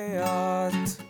Hayat.